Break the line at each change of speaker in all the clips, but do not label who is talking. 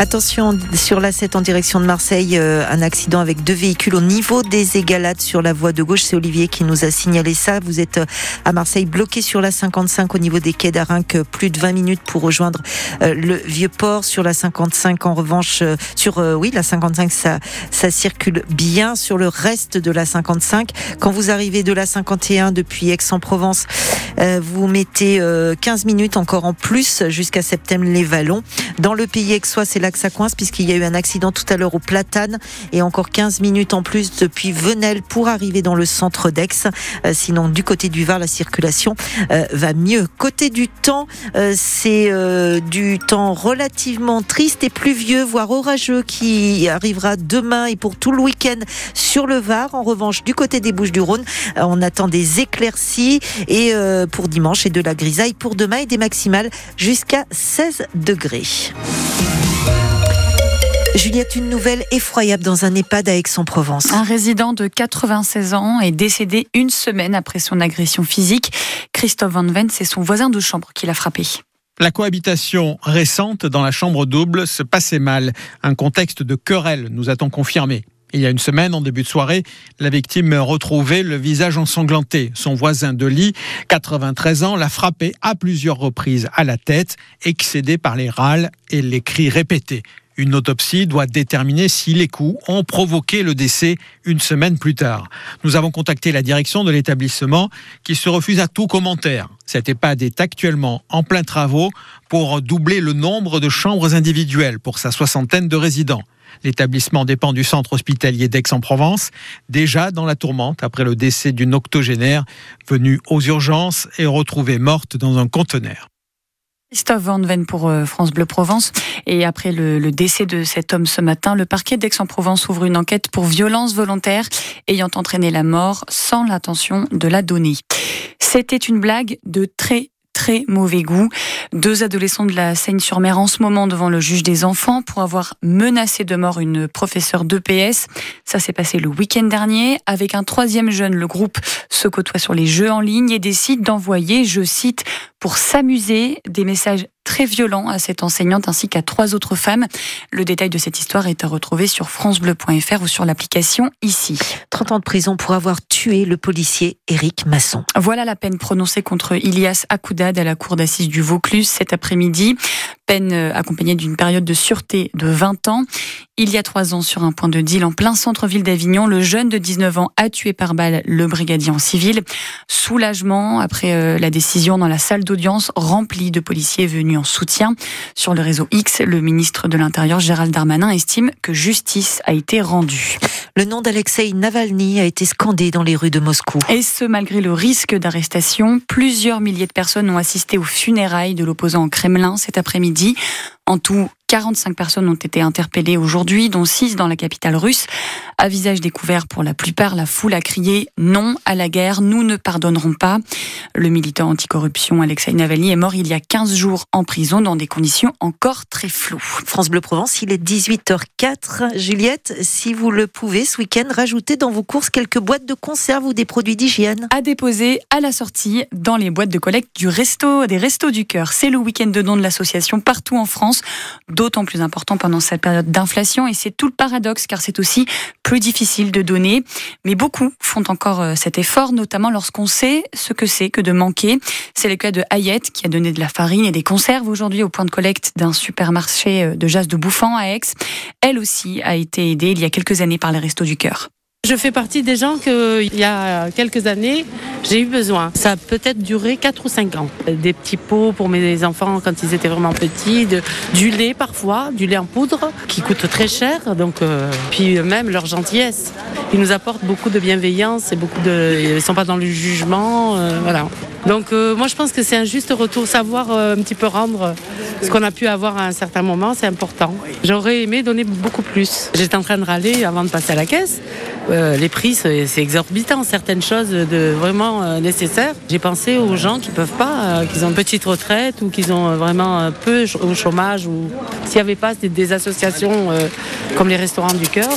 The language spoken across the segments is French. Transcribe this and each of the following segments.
Attention sur la 7 en direction de Marseille, euh, un accident avec deux véhicules au niveau des égalades sur la voie de gauche. C'est Olivier qui nous a signalé ça. Vous êtes euh, à Marseille bloqué sur la 55 au niveau des quais d'Arinque, plus de 20 minutes pour rejoindre euh, le vieux port. Sur la 55, en revanche, sur oui la 55, ça ça circule bien. Sur le reste de la 55, quand vous arrivez de la 51 depuis Aix-en-Provence, vous mettez 15 minutes encore en plus jusqu'à Septembre-les-Vallons. Dans le pays aixois, c'est là que ça coince puisqu'il y a eu un accident tout à l'heure au Platane et encore 15 minutes en plus depuis Venelle pour arriver dans le centre d'Aix. Euh, sinon, du côté du Var, la circulation euh, va mieux. Côté du temps, euh, c'est du temps relativement triste et pluvieux, voire orageux qui arrivera demain et pour tout le week-end sur le Var. En revanche, du côté des Bouches-du-Rhône, on attend des éclaircies et pour dimanche et de la grisaille pour demain et des maximales jusqu'à 16 degrés. Juliette, une nouvelle effroyable dans un EHPAD à Aix-en-Provence.
Un résident de 96 ans est décédé une semaine après son agression physique. Christophe Van Ven, c'est son voisin de chambre qui l'a frappé.
La cohabitation récente dans la chambre double se passait mal. Un contexte de querelle, nous a-t-on confirmé. Il y a une semaine, en début de soirée, la victime retrouvait le visage ensanglanté. Son voisin de lit, 93 ans, l'a frappé à plusieurs reprises à la tête, excédé par les râles et les cris répétés. Une autopsie doit déterminer si les coups ont provoqué le décès une semaine plus tard. Nous avons contacté la direction de l'établissement qui se refuse à tout commentaire. Cet EHPAD est actuellement en plein travaux pour doubler le nombre de chambres individuelles pour sa soixantaine de résidents. L'établissement dépend du centre hospitalier d'Aix-en-Provence, déjà dans la tourmente après le décès d'une octogénaire venue aux urgences et retrouvée morte dans un conteneur.
Christophe Van Ven pour euh, France Bleu Provence. Et après le, décès de cet homme ce matin, le parquet d'Aix-en-Provence ouvre une enquête pour violence volontaire ayant entraîné la mort sans l'intention de la donner. C'était une blague de très très mauvais goût. Deux adolescents de la Seine-sur-Mer en ce moment devant le juge des enfants pour avoir menacé de mort une professeure d'EPS. Ça s'est passé le week-end dernier. Avec un troisième jeune, le groupe se côtoie sur les jeux en ligne et décide d'envoyer, je cite, pour s'amuser, des messages très violents à cette enseignante ainsi qu'à trois autres femmes. Le détail de cette histoire est à retrouver sur francebleu.fr ou sur l'application ici.
30 ans de prison pour avoir tué le policier Éric Masson.
Voilà la peine prononcée contre Ilias Akoudad à la cour d'assises du Vaucluse cet après-midi. Peine euh, accompagnée d'une période de sûreté de 20 ans. Il y a trois ans, sur un point de deal en plein centre-ville d'Avignon, le jeune de 19 ans a tué par balle le brigadier en civil. Soulagement après euh, la décision dans la salle d'audience remplie de policiers venus en soutien. Sur le réseau X, le ministre de l'Intérieur Gérald Darmanin estime que justice a été rendue.
Le nom d'Alexei Navalny a été scandé dans les rues de Moscou.
Et ce, malgré le risque d'arrestation, plusieurs milliers de personnes ont assisté aux funérailles de l'opposant au Kremlin cet après-midi. En tout, 45 personnes ont été interpellées aujourd'hui, dont 6 dans la capitale russe. À visage découvert pour la plupart, la foule a crié non à la guerre, nous ne pardonnerons pas. Le militant anticorruption Alexei Navalny est mort il y a 15 jours en prison dans des conditions encore très floues.
France Bleu Provence, il est 18h04. Juliette, si vous le pouvez, ce week-end, rajoutez dans vos courses quelques boîtes de conserve ou des produits d'hygiène.
À déposer à la sortie dans les boîtes de collecte du resto, des Restos du Cœur. C'est le week-end de don de l'association partout en France d'autant plus important pendant cette période d'inflation. Et c'est tout le paradoxe, car c'est aussi plus difficile de donner. Mais beaucoup font encore euh, cet effort, notamment lorsqu'on sait ce que c'est que de manquer. C'est le cas de Hayette, qui a donné de la farine et des conserves aujourd'hui au point de collecte d'un supermarché euh, de jazz de Bouffant à Aix. Elle aussi a été aidée il y a quelques années par les Restos du Cœur.
Je fais partie des gens qu'il y a quelques années, j'ai eu besoin. Ça a peut-être duré 4 ou 5 ans. Des petits pots pour mes enfants quand ils étaient vraiment petits, du lait parfois, du lait en poudre qui coûte très cher. Donc, euh, puis même leur gentillesse. Ils nous apportent beaucoup de bienveillance et beaucoup de. Ils ne sont pas dans le jugement. Euh, voilà. Donc euh, moi je pense que c'est un juste retour, savoir un petit peu rendre ce qu'on a pu avoir à un certain moment, c'est important. J'aurais aimé donner beaucoup plus. J'étais en train de râler avant de passer à la caisse. Euh, les prix, c'est exorbitant, certaines choses de vraiment euh, nécessaires. J'ai pensé aux gens qui peuvent pas, euh, qui ont une petite retraite ou qui ont vraiment peu au chômage ou s'il n'y avait pas des, associations comme les restaurants du cœur,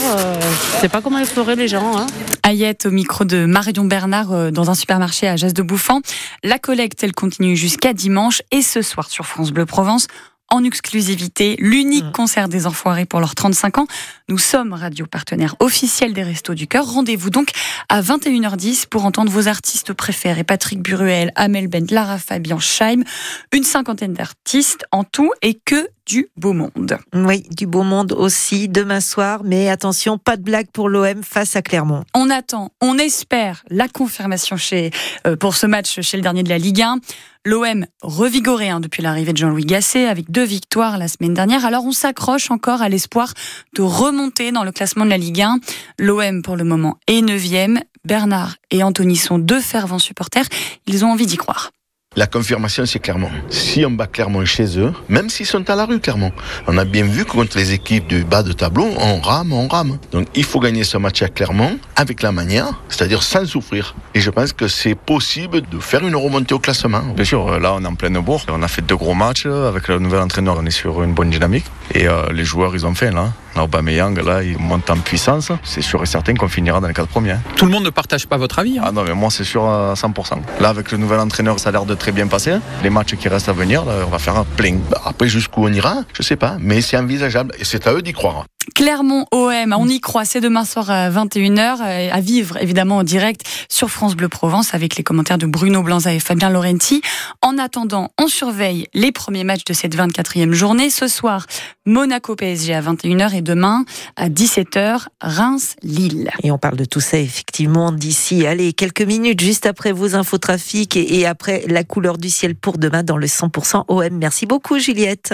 je ne pas comment feraient les gens. Hein.
Ayette au micro de Marion Bernard dans un supermarché à Jas de Bouffant. La collecte, elle continue jusqu'à dimanche et ce soir sur France Bleu Provence en exclusivité l'unique
Mm.
concert des Enfoirés pour leurs 35 ans. Nous sommes radio partenaire officiel des Restos du Cœur. Rendez-vous donc à 21h10 pour entendre vos artistes préférés. Patrick Buruel, Amel Bent, Lara Fabian, Scheim. Une cinquantaine d'artistes en tout et que du beau monde.
Oui, du beau monde aussi demain soir, mais attention, pas de blague pour l'OM face à Clermont.
On attend, on espère la confirmation chez, euh, pour ce match chez le dernier de la Ligue 1. L'OM revigoré hein, depuis l'arrivée de Jean-Louis Gasset avec deux victoires la semaine dernière. Alors on s'accroche encore à l'espoir de remonter dans le classement de la Ligue 1. L'OM pour le moment est 9e. Bernard et Anthony sont deux fervents supporters. Ils ont envie d'y croire.
La confirmation, c'est Clermont. Si on bat Clermont chez eux, même s'ils sont à la rue, Clermont, on a bien vu que contre les équipes du bas de tableau, on rame, on rame. Donc il faut gagner ce match à Clermont avec la manière, c'est-à-dire sans souffrir. Et je pense que c'est possible de faire une remontée au classement.
Bien sûr, là on est en pleine bourre. On a fait deux gros matchs avec le nouvel entraîneur. On est sur une bonne dynamique et euh, les joueurs ils ont fait là. Aubameyang là, il monte en puissance. C'est sûr et certain qu'on finira dans les quatre premiers.
Tout le monde ne partage pas votre avis. hein.
Ah non mais moi c'est sûr à 100%. Là avec le nouvel entraîneur, ça a l'air de très bien passer. Les matchs qui restent à venir, là, on va faire un plein.
Après, jusqu'où on ira, je sais pas, mais c'est envisageable et c'est à eux d'y croire.
Clermont OM, on y croit, c'est demain soir à 21h, euh, à vivre évidemment en direct sur France Bleu Provence avec les commentaires de Bruno Blanza et Fabien Laurenti. En attendant, on surveille les premiers matchs de cette 24e journée. Ce soir, Monaco PSG à 21h et demain à 17h, Reims-Lille.
Et on parle de tout ça effectivement d'ici, allez, quelques minutes juste après vos infotrafics et, et après la couleur du ciel pour demain dans le 100% OM. Merci beaucoup Juliette.